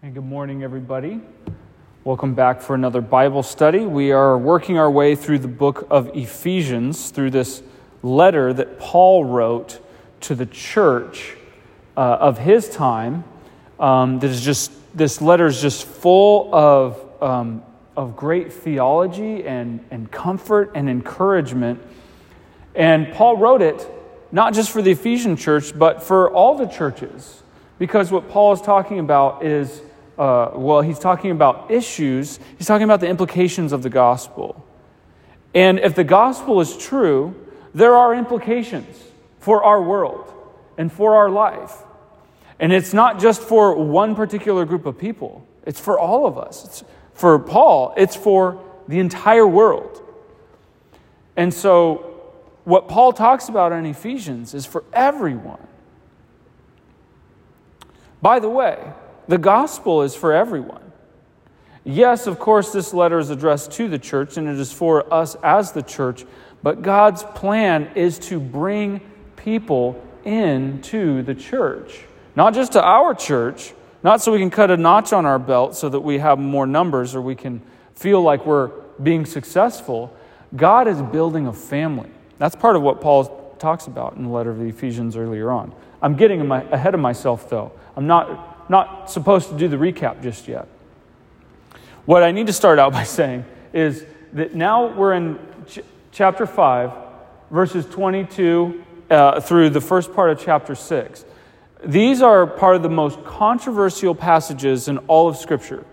And good morning, everybody. Welcome back for another Bible study. We are working our way through the book of Ephesians, through this letter that Paul wrote to the church uh, of his time. Um, that is just this letter is just full of um, of great theology and and comfort and encouragement. And Paul wrote it not just for the Ephesian church, but for all the churches, because what Paul is talking about is uh, well, he's talking about issues, he's talking about the implications of the gospel. And if the gospel is true, there are implications for our world and for our life. And it's not just for one particular group of people, it's for all of us. It's, for Paul, it's for the entire world. And so, what Paul talks about in Ephesians is for everyone. By the way, the gospel is for everyone. Yes, of course, this letter is addressed to the church and it is for us as the church, but God's plan is to bring people into the church. Not just to our church, not so we can cut a notch on our belt so that we have more numbers or we can feel like we're being successful. God is building a family. That's part of what Paul talks about in the letter of the Ephesians earlier on. I'm getting ahead of myself, though. I'm not not supposed to do the recap just yet. What I need to start out by saying is that now we're in ch- chapter 5, verses 22 uh, through the first part of chapter 6. These are part of the most controversial passages in all of Scripture.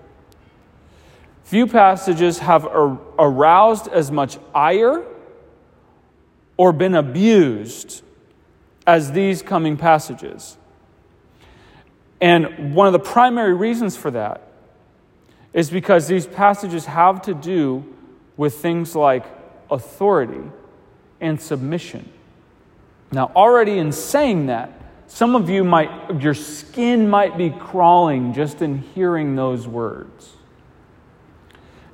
Few passages have ar- aroused as much ire or been abused as these coming passages. And one of the primary reasons for that is because these passages have to do with things like authority and submission. Now, already in saying that, some of you might, your skin might be crawling just in hearing those words.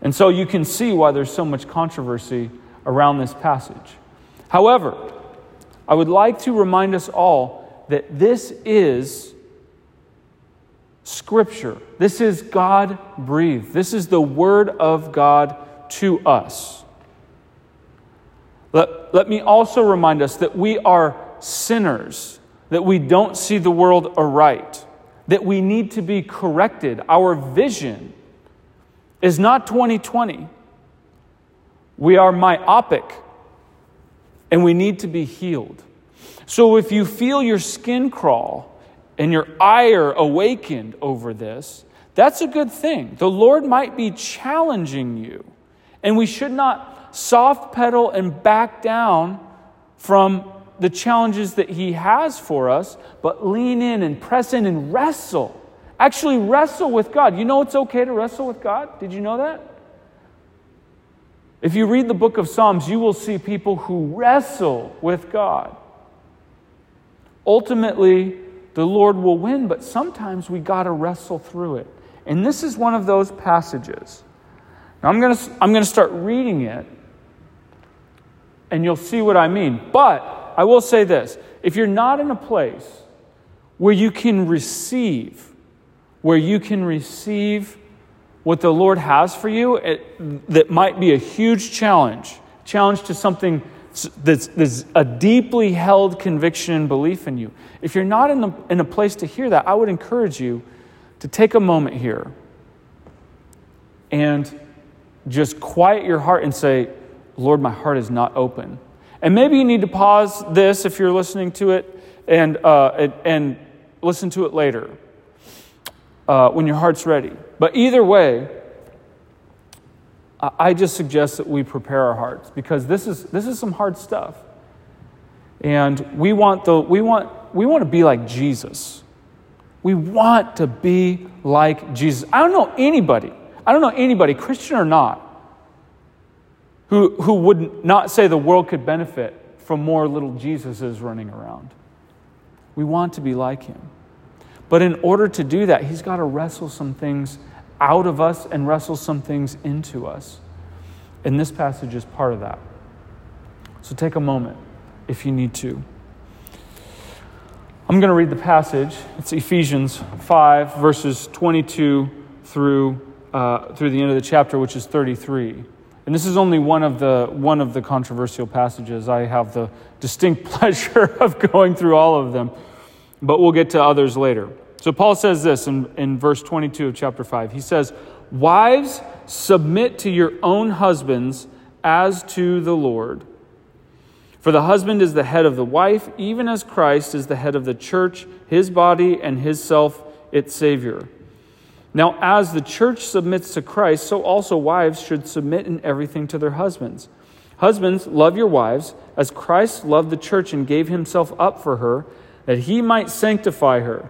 And so you can see why there's so much controversy around this passage. However, I would like to remind us all that this is Scripture. This is God breathed. This is the Word of God to us. Let, let me also remind us that we are sinners, that we don't see the world aright, that we need to be corrected. Our vision is not 2020. We are myopic and we need to be healed. So if you feel your skin crawl, and your ire awakened over this, that's a good thing. The Lord might be challenging you, and we should not soft pedal and back down from the challenges that He has for us, but lean in and press in and wrestle. Actually, wrestle with God. You know it's okay to wrestle with God? Did you know that? If you read the book of Psalms, you will see people who wrestle with God. Ultimately, the Lord will win, but sometimes we got to wrestle through it. And this is one of those passages. Now, I'm going to I'm going to start reading it, and you'll see what I mean. But I will say this if you're not in a place where you can receive, where you can receive what the Lord has for you, it, that might be a huge challenge, challenge to something that's, that's a deeply held conviction and belief in you. If you're not in, the, in a place to hear that, I would encourage you to take a moment here and just quiet your heart and say, Lord, my heart is not open. And maybe you need to pause this if you're listening to it and, uh, and, listen to it later uh, when your heart's ready. But either way, I just suggest that we prepare our hearts because this is, this is some hard stuff. And we want, the, we, want, we want to be like Jesus. We want to be like Jesus. I don't know anybody, I don't know anybody, Christian or not, who, who would not say the world could benefit from more little Jesuses running around. We want to be like him. But in order to do that, he's got to wrestle some things out of us and wrestle some things into us. And this passage is part of that. So take a moment if you need to. I'm going to read the passage. It's Ephesians 5, verses 22 through, uh, through the end of the chapter, which is 33. And this is only one of, the, one of the controversial passages. I have the distinct pleasure of going through all of them, but we'll get to others later. So Paul says this in, in verse 22 of chapter 5. He says, Wives, submit to your own husbands as to the Lord. For the husband is the head of the wife, even as Christ is the head of the church, his body, and his self, its Savior. Now, as the church submits to Christ, so also wives should submit in everything to their husbands. Husbands, love your wives, as Christ loved the church and gave himself up for her, that he might sanctify her,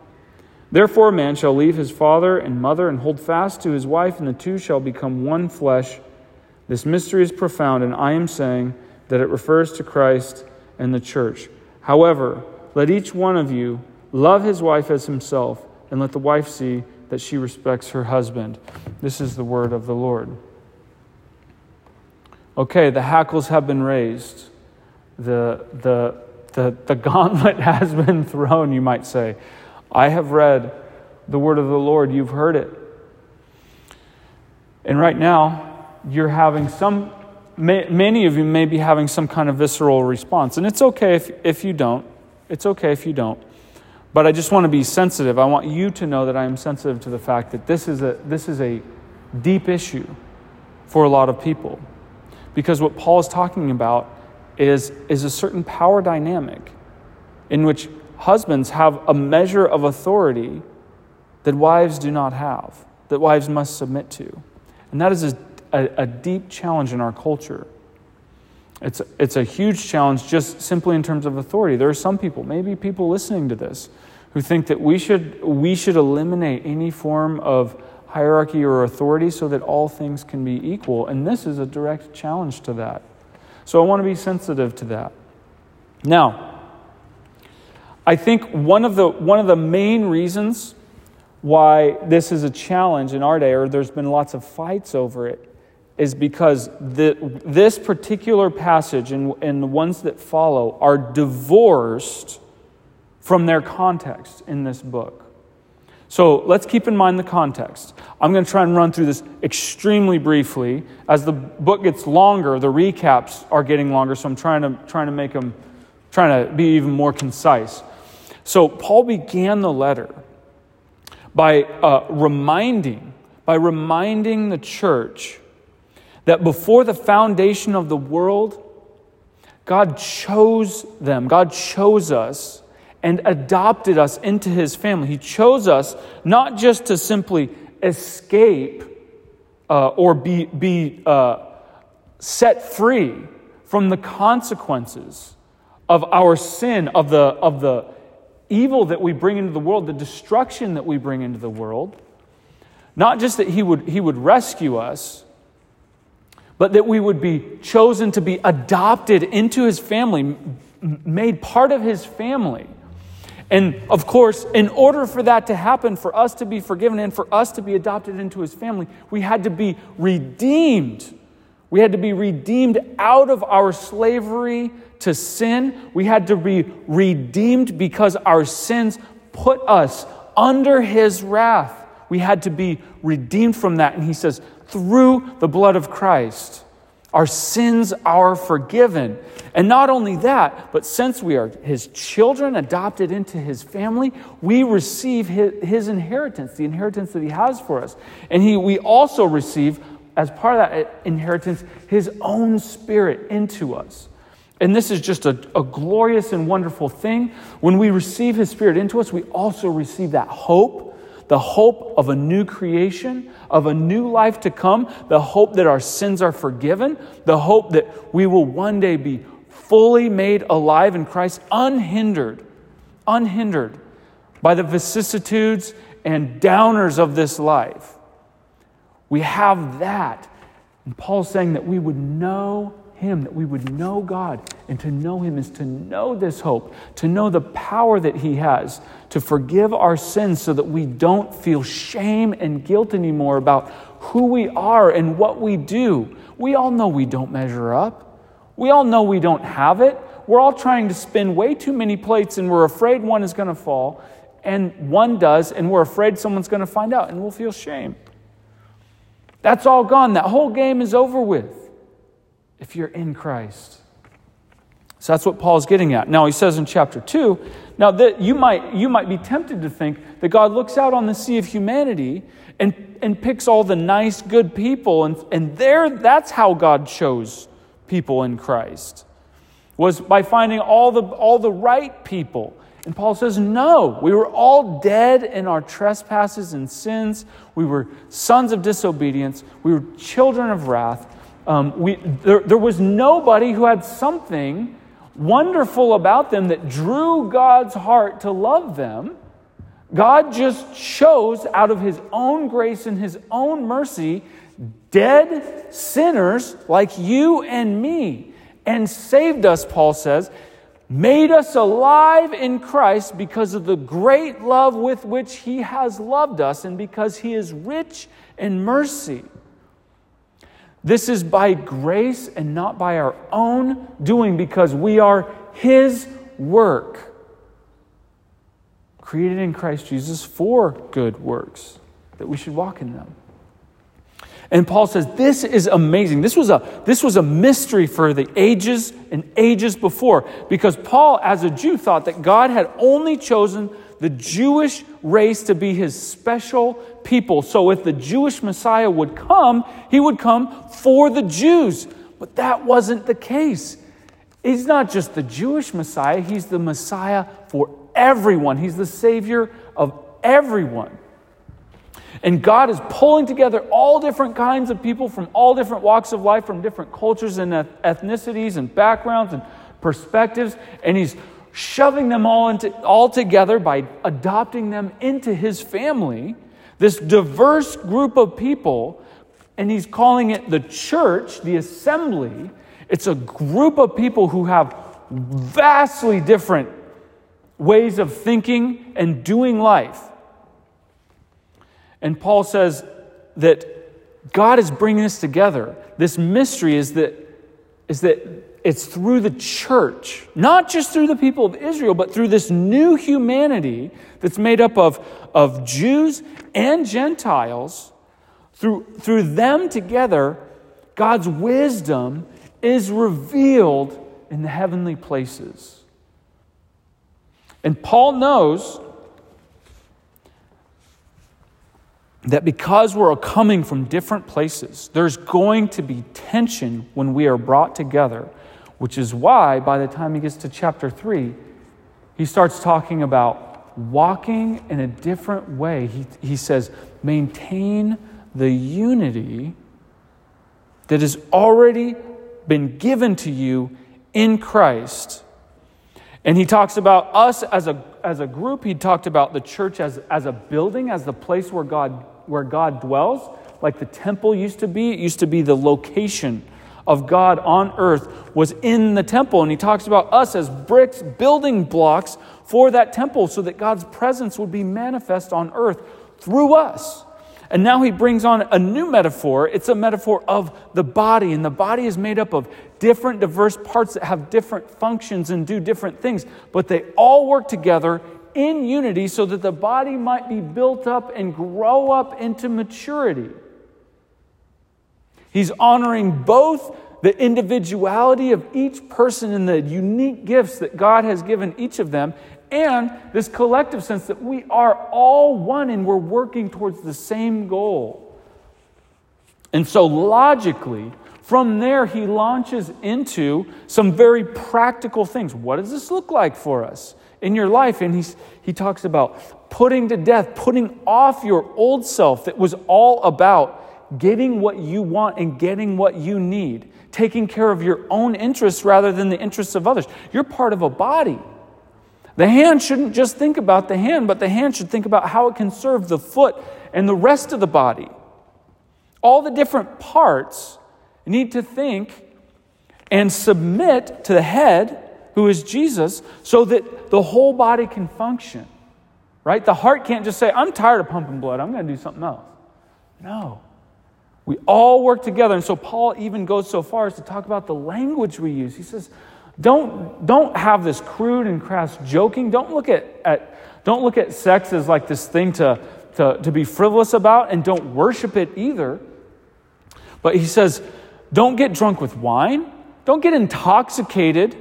Therefore, a man shall leave his father and mother and hold fast to his wife, and the two shall become one flesh. This mystery is profound, and I am saying that it refers to Christ and the church. However, let each one of you love his wife as himself, and let the wife see that she respects her husband. This is the word of the Lord. Okay, the hackles have been raised. The, the, the, the gauntlet has been thrown, you might say. I have read the word of the Lord, you've heard it. And right now, you're having some, many of you may be having some kind of visceral response. And it's okay if, if you don't. It's okay if you don't. But I just want to be sensitive. I want you to know that I am sensitive to the fact that this is a, this is a deep issue for a lot of people. Because what Paul is talking about is, is a certain power dynamic in which husbands have a measure of authority that wives do not have, that wives must submit to. And that is a, a, a deep challenge in our culture. It's, it's a huge challenge just simply in terms of authority. There are some people, maybe people listening to this, who think that we should, we should eliminate any form of hierarchy or authority so that all things can be equal. And this is a direct challenge to that. So I want to be sensitive to that. Now, I think one of the, one of the main reasons why this is a challenge in our day, or there's been lots of fights over it, is because the, this particular passage and, and the ones that follow are divorced from their context in this book. So let's keep in mind the context. I'm going to try and run through this extremely briefly. As the book gets longer, the recaps are getting longer, so I'm trying to, trying to make them, trying to be even more concise. So Paul began the letter by uh, reminding, by reminding the church that before the foundation of the world, God chose them, God chose us and adopted us into his family. He chose us not just to simply escape uh, or be, be uh, set free from the consequences of our sin, of the, of the evil that we bring into the world, the destruction that we bring into the world. Not just that he would, he would rescue us, but that we would be chosen to be adopted into his family, made part of his family. And of course, in order for that to happen, for us to be forgiven and for us to be adopted into his family, we had to be redeemed. We had to be redeemed out of our slavery to sin. We had to be redeemed because our sins put us under his wrath. We had to be redeemed from that. And he says, through the blood of Christ, our sins are forgiven. And not only that, but since we are his children adopted into his family, we receive his, his inheritance, the inheritance that he has for us. And he, we also receive, as part of that inheritance, his own spirit into us. And this is just a, a, glorious and wonderful thing. When we receive His Spirit into us, we also receive that hope the hope of a new creation, of a new life to come, the hope that our sins are forgiven, the hope that we will one day be fully made alive in Christ, unhindered, unhindered by the vicissitudes and downers of this life. We have that. And Paul's saying that we would know him, that we would know God. And to know Him is to know this hope, to know the power that He has to forgive our sins so that we don't feel shame and guilt anymore about who we are and what we do. We all know we don't measure up, we all know we don't have it. We're all trying to spin way too many plates and we're afraid one is going to fall, and one does, and we're afraid someone's going to find out, and we'll feel shame. That's all gone. That whole game is over with if you're in Christ. So that's what Paul's getting at. Now he says in chapter 2, now that you might you might be tempted to think that God looks out on the sea of humanity and, and picks all the nice, good people, and, and there that's how God chose people in Christ. Was by finding all the all the right people. And Paul says, No, we were all dead in our trespasses and sins. We were sons of disobedience. We were children of wrath. Um, we, there, there was nobody who had something wonderful about them that drew God's heart to love them. God just chose out of his own grace and his own mercy dead sinners like you and me and saved us, Paul says, made us alive in Christ because of the great love with which he has loved us and because he is rich in mercy. This is by grace and not by our own doing because we are His work, created in Christ Jesus for good works, that we should walk in them. And Paul says, This is amazing. This was, a, this was a mystery for the ages and ages before, because Paul, as a Jew, thought that God had only chosen the Jewish race to be his special people. So if the Jewish Messiah would come, he would come for the Jews. But that wasn't the case. He's not just the Jewish Messiah, he's the Messiah for everyone. He's the Savior of everyone. And God is pulling together all different kinds of people from all different walks of life, from different cultures and ethnicities and backgrounds and perspectives. And He's shoving them all, into, all together by adopting them into his family, this diverse group of people, and he's calling it the church, the assembly. It's a group of people who have vastly different ways of thinking and doing life. And Paul says that God is bringing us together. This mystery is that, is that it's through the church, not just through the people of Israel, but through this new humanity that's made up of, of Jews and Gentiles. Through, through them together, God's wisdom is revealed in the heavenly places. And Paul knows that because we're coming from different places, there's going to be tension when we are brought together which is why by the time he gets to chapter 3, he starts talking about walking in a different way. He, he says, maintain the unity that has already been given to you in Christ. And he talks about us as a, as a group. He talked about the church as, as a building, as the place where God, where God dwells, like the temple used to be. It used to be the location of God on earth was in the temple. And he talks about us as bricks, building blocks for that temple so that God's presence would be manifest on earth through us. And now he brings on a new metaphor. It's a metaphor of the body. And the body is made up of different, diverse parts that have different functions and do different things. But they all work together in unity so that the body might be built up and grow up into maturity. He's honoring both the individuality of each person and the unique gifts that God has given each of them, and this collective sense that we are all one and we're working towards the same goal. And so, logically, from there, he launches into some very practical things. What does this look like for us in your life? And he's, he talks about putting to death, putting off your old self that was all about getting what you want and getting what you need, taking care of your own interests rather than the interests of others. You're part of a body. The hand shouldn't just think about the hand, but the hand should think about how it can serve the foot and the rest of the body. All the different parts need to think and submit to the head, who is Jesus, so that the whole body can function. Right? The heart can't just say, I'm tired of pumping blood, I'm going to do something else. No. We all work together. And so Paul even goes so far as to talk about the language we use. He says, don't, don't have this crude and crass joking. Don't look at, at, don't look at sex as like this thing to, to, to be frivolous about, and don't worship it either. But he says, don't get drunk with wine. Don't get intoxicated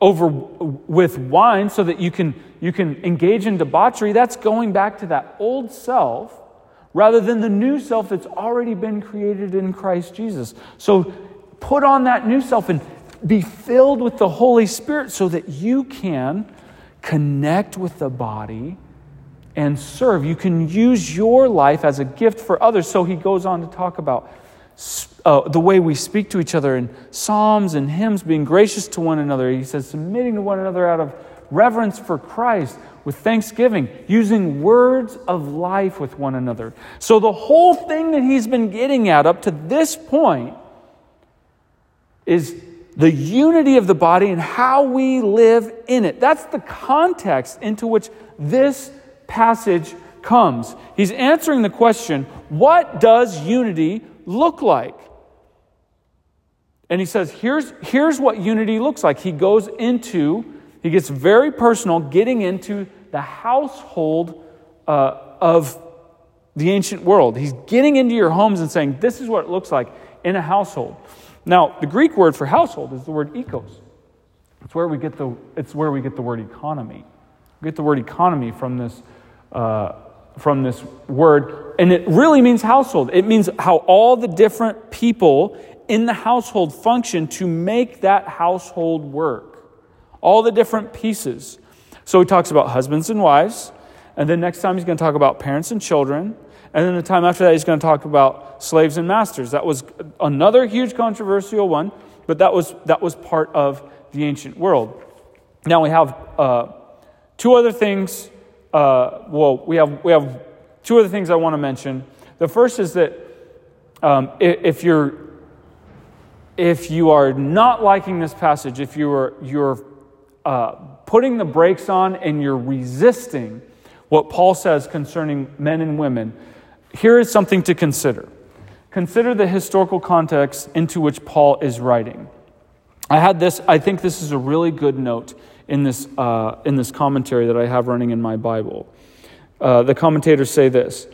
over with wine so that you can, you can engage in debauchery. That's going back to that old self rather than the new self that's already been created in Christ Jesus. So put on that new self and be filled with the Holy Spirit so that you can connect with the body and serve. You can use your life as a gift for others. So he goes on to talk about uh, the way we speak to each other in psalms and hymns, being gracious to one another. He says, submitting to one another out of reverence for Christ with thanksgiving, using words of life with one another. So, the whole thing that he's been getting at up to this point is the unity of the body and how we live in it. That's the context into which this passage comes. He's answering the question what does unity look like? And he says, here's, here's what unity looks like. He goes into, he gets very personal, getting into the household uh, of the ancient world. He's getting into your homes and saying, this is what it looks like in a household. Now, the Greek word for household is the word oikos. It's where we get the, it's where we get the word economy. We get the word economy from this, uh, from this word, and it really means household. It means how all the different people in the household function to make that household work. All the different pieces. So he talks about husbands and wives, and then next time he's going to talk about parents and children, and then the time after that, he's going to talk about slaves and masters. That was another huge controversial one, but that was, that was part of the ancient world. Now we have uh, two other things. Uh, well, we have, we have two other things I want to mention. The first is that um, if you're if you are not liking this passage, if you are you're uh, putting the brakes on and you're resisting what Paul says concerning men and women, here is something to consider. Consider the historical context into which Paul is writing. I had this, I think this is a really good note in this, uh, in this commentary that I have running in my Bible. Uh, the commentators say this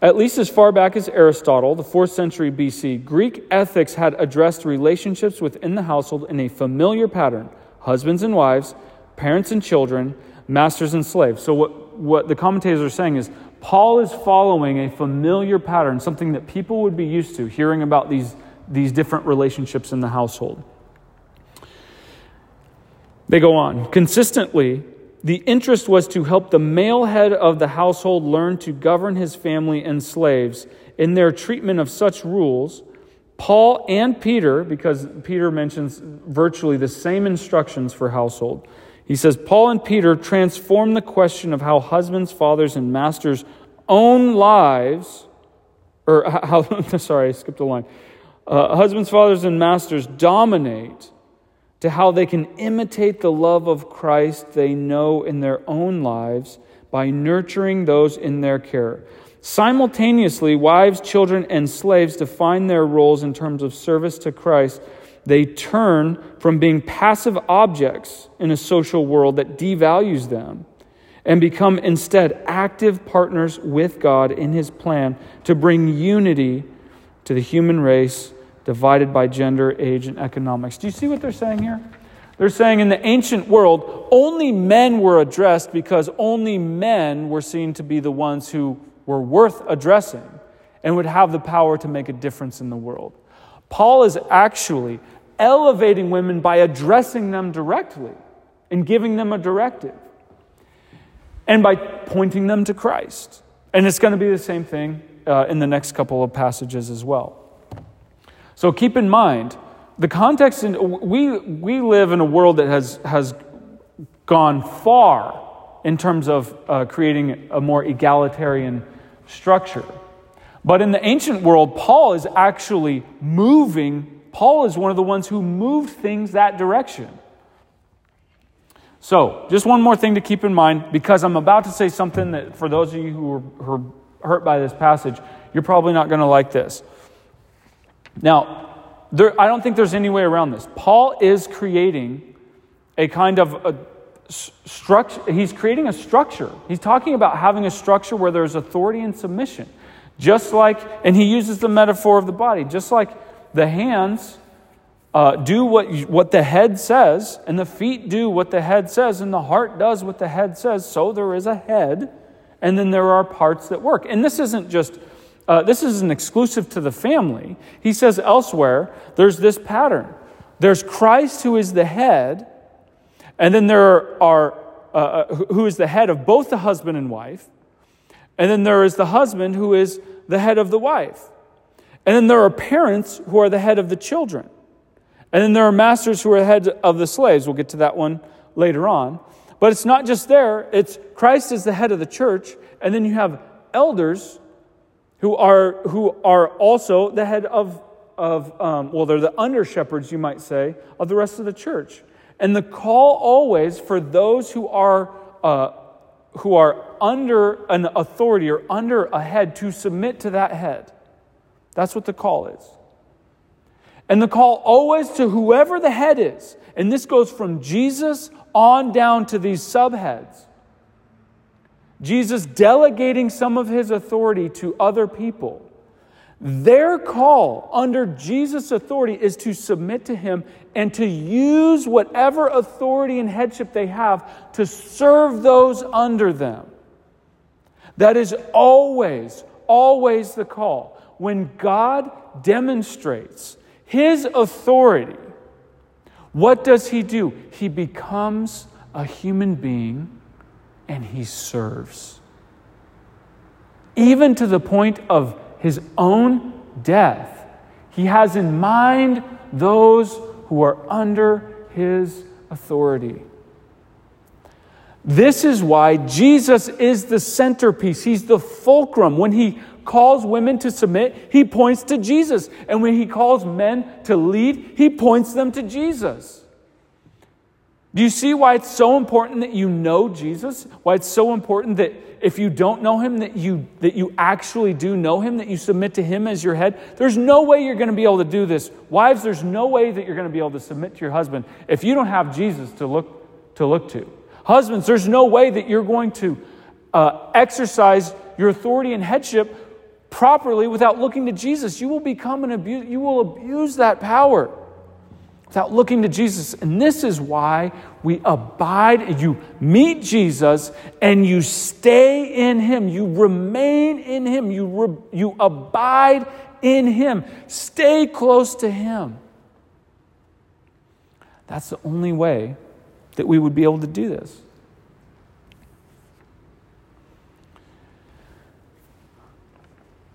At least as far back as Aristotle, the 4th century BC, Greek ethics had addressed relationships within the household in a familiar pattern husbands and wives, parents and children, masters and slaves. So, what, what the commentators are saying is Paul is following a familiar pattern, something that people would be used to, hearing about these, these different relationships in the household. They go on. Consistently, the interest was to help the male head of the household learn to govern his family and slaves in their treatment of such rules. Paul and Peter, because Peter mentions virtually the same instructions for household, he says, Paul and Peter transform the question of how husbands, fathers, and masters own lives, or how, sorry, I skipped a line. Uh, husbands, fathers, and masters dominate to how they can imitate the love of Christ they know in their own lives by nurturing those in their care. Simultaneously, wives, children, and slaves define their roles in terms of service to Christ they turn from being passive objects in a social world that devalues them and become instead active partners with God in His plan to bring unity to the human race divided by gender, age, and economics. Do you see what they're saying here? They're saying in the ancient world, only men were addressed because only men were seen to be the ones who were worth addressing and would have the power to make a difference in the world. Paul is actually elevating women by addressing them directly and giving them a directive and by pointing them to Christ. And it's going to be the same thing uh, in the next couple of passages as well. So keep in mind the context in, we, we live in a world that has, has gone far in terms of uh, creating a more egalitarian structure. But in the ancient world, Paul is actually moving, Paul is one of the ones who moved things that direction. So, just one more thing to keep in mind, because I'm about to say something that for those of you who are, who are hurt by this passage, you're probably not going to like this. Now, there, I don't think there's any way around this. Paul is creating a kind of a structure. He's creating a structure. He's talking about having a structure where there's authority and submission. Just like, and he uses the metaphor of the body, just like the hands uh, do what, what the head says, and the feet do what the head says, and the heart does what the head says, so there is a head, and then there are parts that work. And this isn't just, uh, this isn't exclusive to the family. He says elsewhere, there's this pattern. There's Christ who is the head, and then there are, uh, uh who is the head of both the husband and wife, and then there is the husband who is the head of the wife. And then there are parents who are the head of the children. And then there are masters who are the head of the slaves. We'll get to that one later on. But it's not just there, it's Christ is the head of the church, and then you have elders who are, who are also the head of, of um, well, they're the under shepherds, you might say, of the rest of the church. And the call always for those who are, uh, who are under an authority or under a head to submit to that head. That's what the call is. And the call always to whoever the head is, and this goes from Jesus on down to these subheads. Jesus delegating some of his authority to other people. Their call under Jesus' authority is to submit to him and to use whatever authority and headship they have to serve those under them. That is always, always the call. When God demonstrates his authority, what does he do? He becomes a human being and he serves. Even to the point of his own death, he has in mind those who are under his authority. This is why Jesus is the centerpiece. He's the fulcrum. When he calls women to submit, he points to Jesus. And when he calls men to lead, he points them to Jesus. Do you see why it's so important that you know Jesus? Why it's so important that if you don't know him, that you, that you actually do know him, that you submit to him as your head? There's no way you're going to be able to do this. Wives, there's no way that you're going to be able to submit to your husband if you don't have Jesus to look, to, look to. Husbands, there's no way that you're going to uh, exercise your authority and headship properly without looking to Jesus, you will become an abuse, you will abuse that power without looking to Jesus. And this is why we abide, you meet Jesus and you stay in him, you remain in him, you, re, you abide in him, stay close to him. That's the only way that we would be able to do this.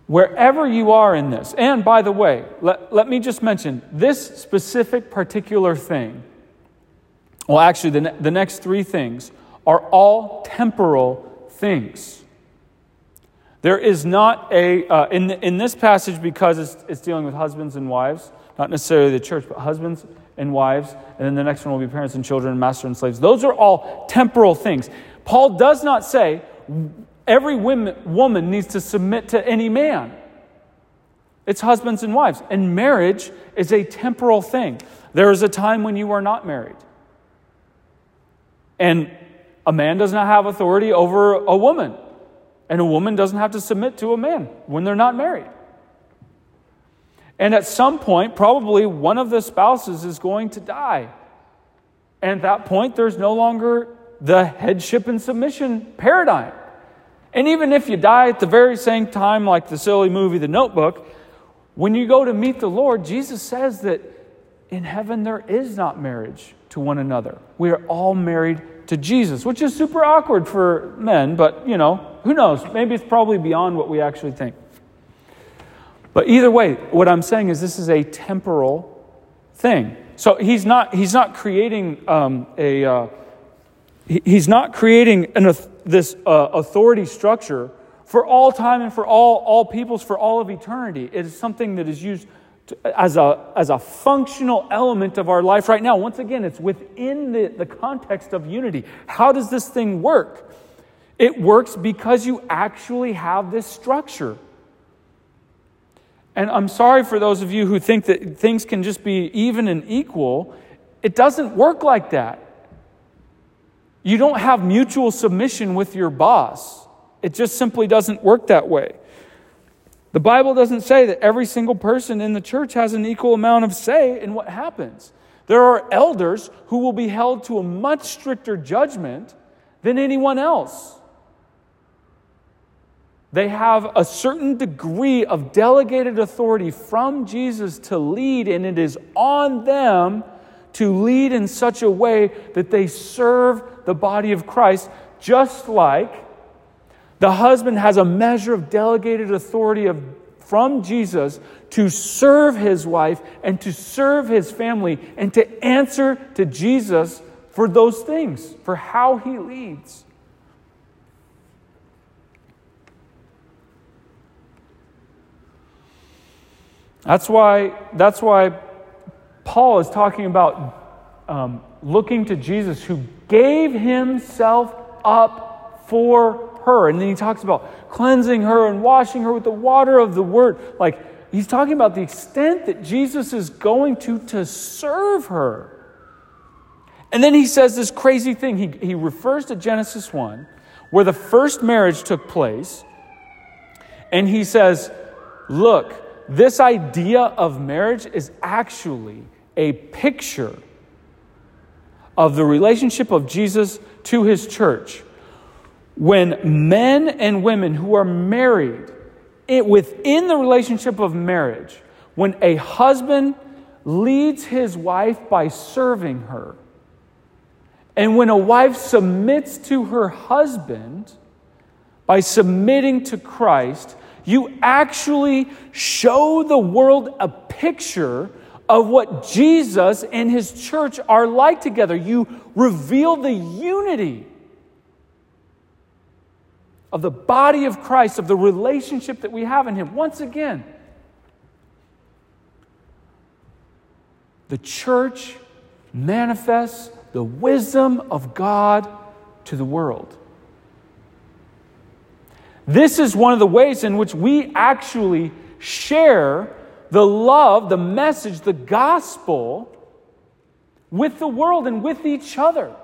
Wherever you are in this, and by the way, let, let me just mention this specific particular thing. Well, actually, the, ne- the next three things are all temporal things. There is not a, uh, in, in this passage, because it's, it's dealing with husbands and wives, not necessarily the church, but husbands and wives, and then the next one will be parents and children, master and slaves. Those are all temporal things. Paul does not say, Every woman needs to submit to any man. It's husbands and wives. And marriage is a temporal thing. There is a time when you are not married. And a man does not have authority over a woman. And a woman doesn't have to submit to a man when they're not married. And at some point, probably one of the spouses is going to die. And at that point, there's no longer the headship and submission paradigm. And even if you die at the very same time, like the silly movie The Notebook, when you go to meet the Lord, Jesus says that in heaven there is not marriage to one another. We are all married to Jesus, which is super awkward for men, but you know, who knows? Maybe it's probably beyond what we actually think. But either way, what I'm saying is this is a temporal thing. So he's not, he's not creating um, a. Uh, He's not creating an, this uh, authority structure for all time and for all, all peoples for all of eternity. It is something that is used to, as, a, as a functional element of our life right now. Once again, it's within the, the context of unity. How does this thing work? It works because you actually have this structure. And I'm sorry for those of you who think that things can just be even and equal. It doesn't work like that. You don't have mutual submission with your boss. It just simply doesn't work that way. The Bible doesn't say that every single person in the church has an equal amount of say in what happens. There are elders who will be held to a much stricter judgment than anyone else. They have a certain degree of delegated authority from Jesus to lead, and it is on them to lead in such a way that they serve the body of Christ, just like the husband has a measure of delegated authority of, from Jesus to serve his wife and to serve his family and to answer to Jesus for those things, for how he leads. That's why, that's why Paul is talking about um, looking to Jesus who gave himself up for her. And then he talks about cleansing her and washing her with the water of the word. Like, he's talking about the extent that Jesus is going to to serve her. And then he says this crazy thing. He, he refers to Genesis 1, where the first marriage took place. And he says, Look, this idea of marriage is actually a picture of the relationship of Jesus to his church. When men and women who are married, it, within the relationship of marriage, when a husband leads his wife by serving her, and when a wife submits to her husband by submitting to Christ, you actually show the world a picture of what Jesus and his church are like together. You reveal the unity of the body of Christ, of the relationship that we have in him. Once again, the church manifests the wisdom of God to the world. This is one of the ways in which we actually share the love, the message, the gospel with the world and with each other.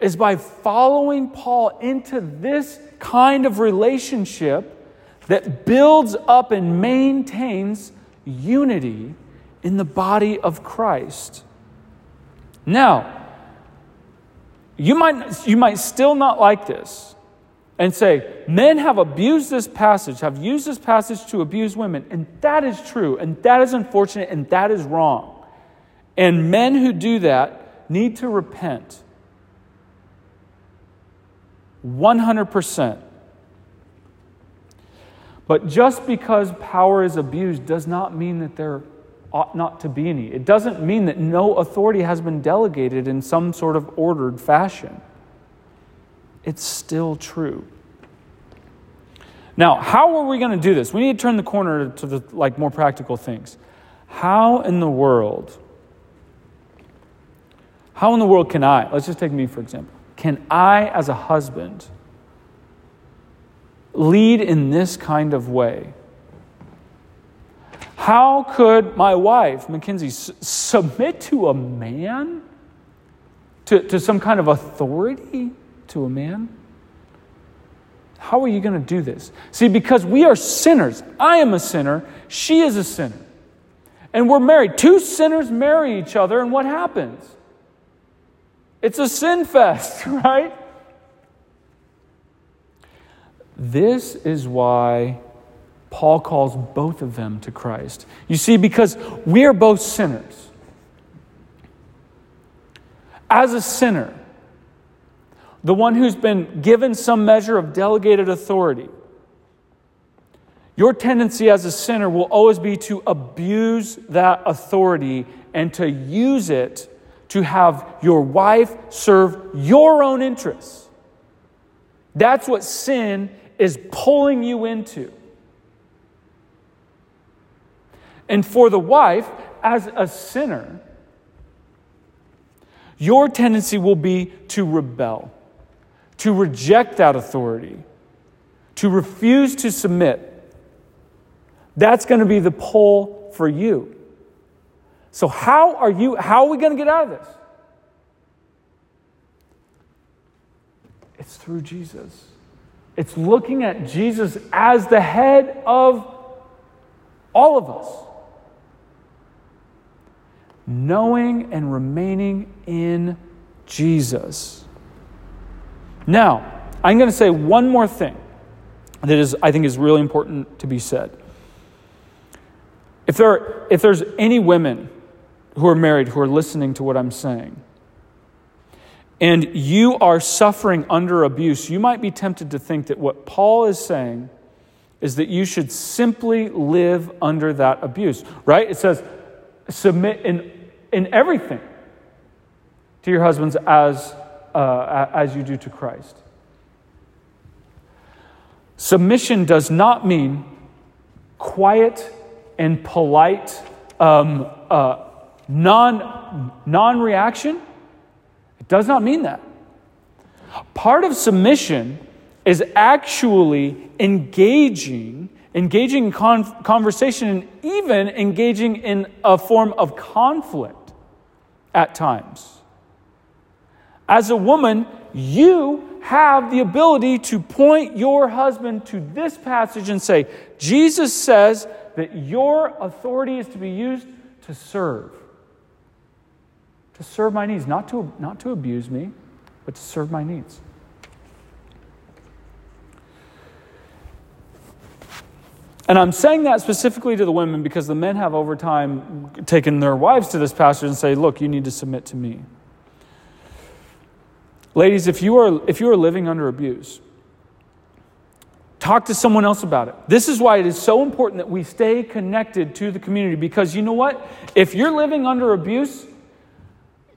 Is by following Paul into this kind of relationship that builds up and maintains unity in the body of Christ. Now, you might, you might still not like this and say, men have abused this passage, have used this passage to abuse women. And that is true, and that is unfortunate, and that is wrong. And men who do that need to repent. 100%. But just because power is abused does not mean that there ought not to be any. It doesn't mean that no authority has been delegated in some sort of ordered fashion. It's still true. Now, how are we going to do this? We need to turn the corner to the like more practical things. How in the world how in the world can I, let's just take me for example, can I as a husband lead in this kind of way? How could my wife, Mackenzie, s- submit to a man? To, to some kind of authority to a man? How are you going to do this? See, because we are sinners. I am a sinner. She is a sinner. And we're married. Two sinners marry each other, and what happens? It's a sin fest, right? This is why Paul calls both of them to Christ. You see, because we are both sinners. As a sinner, the one who's been given some measure of delegated authority, your tendency as a sinner will always be to abuse that authority and to use it to have your wife serve your own interests. That's what sin is pulling you into. And for the wife, as a sinner, your tendency will be to rebel, to reject that authority, to refuse to submit. That's going to be the pull for you. So how are you how are we going to get out of this? It's through Jesus. It's looking at Jesus as the head of all of us. Knowing and remaining in Jesus. Now, I'm going to say one more thing that is, I think is really important to be said. If, there, if there's any women who are married who are listening to what I'm saying, and you are suffering under abuse, you might be tempted to think that what Paul is saying is that you should simply live under that abuse, right? It says, submit in, in everything to your husbands as, uh, as you do to Christ. Submission does not mean quiet and polite um, uh, non, non-reaction. It does not mean that. Part of submission is actually engaging engaging in con- conversation and even engaging in a form of conflict at times as a woman you have the ability to point your husband to this passage and say jesus says that your authority is to be used to serve. To serve my needs, not to, not to abuse me, but to serve my needs. And I'm saying that specifically to the women because the men have over time taken their wives to this passage and say, look, you need to submit to me. Ladies, if you are, if you are living under abuse, Talk to someone else about it. This is why it is so important that we stay connected to the community because you know what? If you're living under abuse,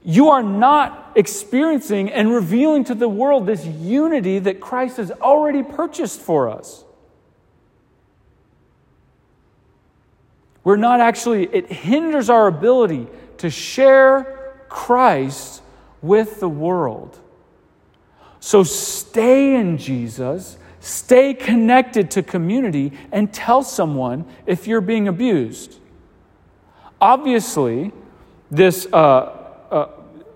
you are not experiencing and revealing to the world this unity that Christ has already purchased for us. We're not actually, it hinders our ability to share Christ with the world. So stay in Jesus Stay connected to community and tell someone if you're being abused. Obviously, this, uh, uh,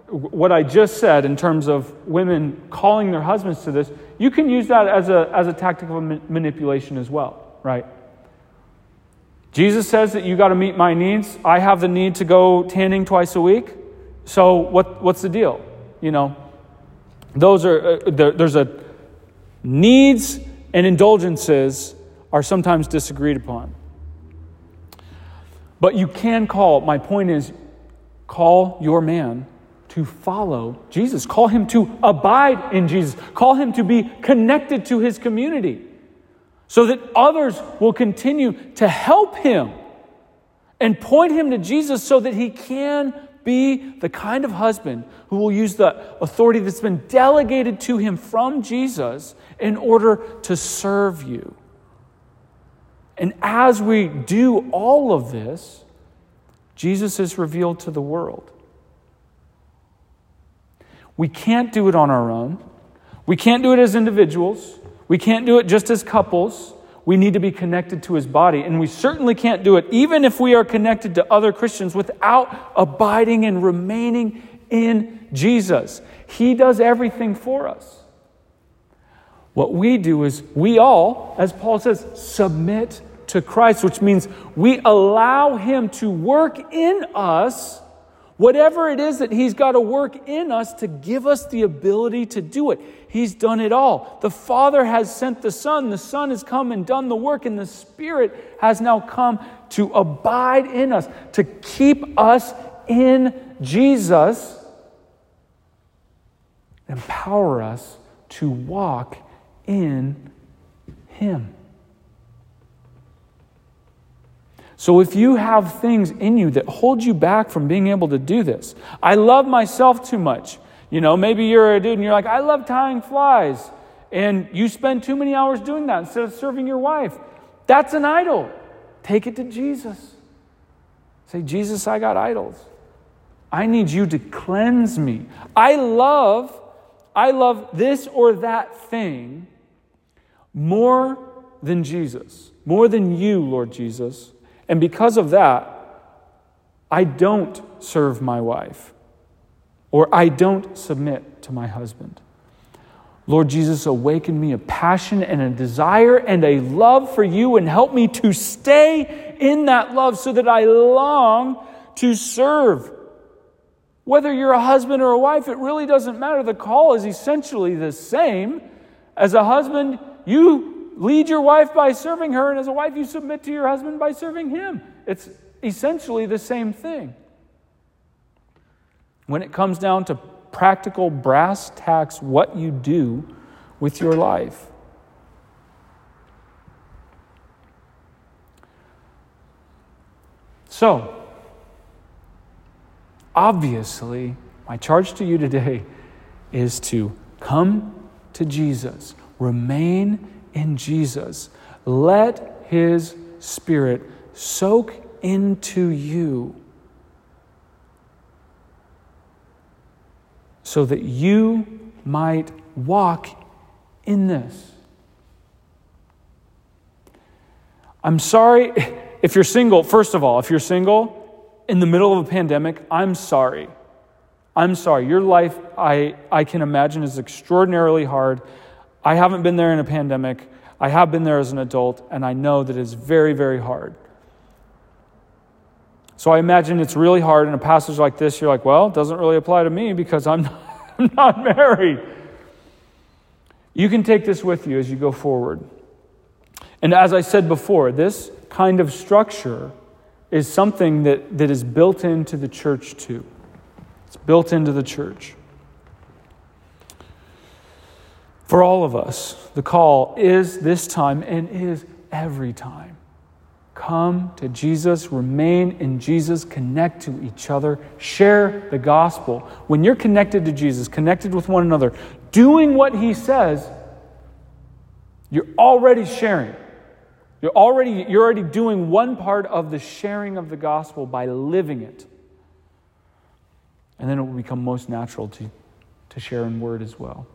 what I just said in terms of women calling their husbands to this, you can use that as a, as a tactic of manipulation as well, right? Jesus says that you got to meet my needs. I have the need to go tanning twice a week. So what, what's the deal? You know, those are, uh, there, there's a Needs and indulgences are sometimes disagreed upon. But you can call, my point is, call your man to follow Jesus. Call him to abide in Jesus. Call him to be connected to his community so that others will continue to help him and point him to Jesus so that he can be the kind of husband who will use the authority that's been delegated to him from Jesus in order to serve you. And as we do all of this, Jesus is revealed to the world. We can't do it on our own. We can't do it as individuals. We can't do it just as couples we need to be connected to his body. And we certainly can't do it, even if we are connected to other Christians, without abiding and remaining in Jesus. He does everything for us. What we do is we all, as Paul says, submit to Christ, which means we allow him to work in us Whatever it is that He's got to work in us to give us the ability to do it, He's done it all. The Father has sent the Son, the Son has come and done the work, and the Spirit has now come to abide in us, to keep us in Jesus, empower us to walk in Him. So if you have things in you that hold you back from being able to do this, I love myself too much. You know, maybe you're a dude and you're like, I love tying flies. And you spend too many hours doing that instead of serving your wife. That's an idol. Take it to Jesus. Say, Jesus, I got idols. I need you to cleanse me. I love, I love this or that thing more than Jesus, more than you, Lord Jesus. And because of that, I don't serve my wife or I don't submit to my husband. Lord Jesus, awaken me a passion and a desire and a love for you and help me to stay in that love so that I long to serve. Whether you're a husband or a wife, it really doesn't matter. The call is essentially the same. As a husband, you lead your wife by serving her, and as a wife, you submit to your husband by serving him. It's essentially the same thing. When it comes down to practical brass tacks, what you do with your life. So, obviously, my charge to you today is to come to Jesus, remain in Jesus. Let His Spirit soak into you so that you might walk in this. I'm sorry if you're single, first of all, if you're single in the middle of a pandemic, I'm sorry. I'm sorry. Your life, I, I can imagine, is extraordinarily hard. I haven't been there in a pandemic. I have been there as an adult, and I know that it's very, very hard. So I imagine it's really hard in a passage like this. You're like, well, it doesn't really apply to me because I'm not, I'm not married. You can take this with you as you go forward. And as I said before, this kind of structure is something that, that is built into the church too. It's built into the church. For all of us, the call is this time and is every time. Come to Jesus, remain in Jesus, connect to each other, share the gospel. When you're connected to Jesus, connected with one another, doing what he says, you're already sharing. You're already, you're already doing one part of the sharing of the gospel by living it. And then it will become most natural to, to share in word as well.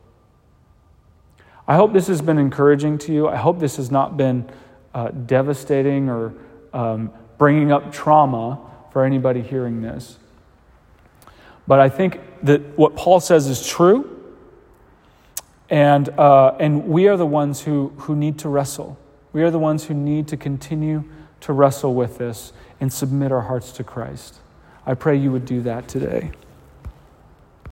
I hope this has been encouraging to you. I hope this has not been uh, devastating or um, bringing up trauma for anybody hearing this. But I think that what Paul says is true, and, uh, and we are the ones who, who need to wrestle. We are the ones who need to continue to wrestle with this and submit our hearts to Christ. I pray you would do that today.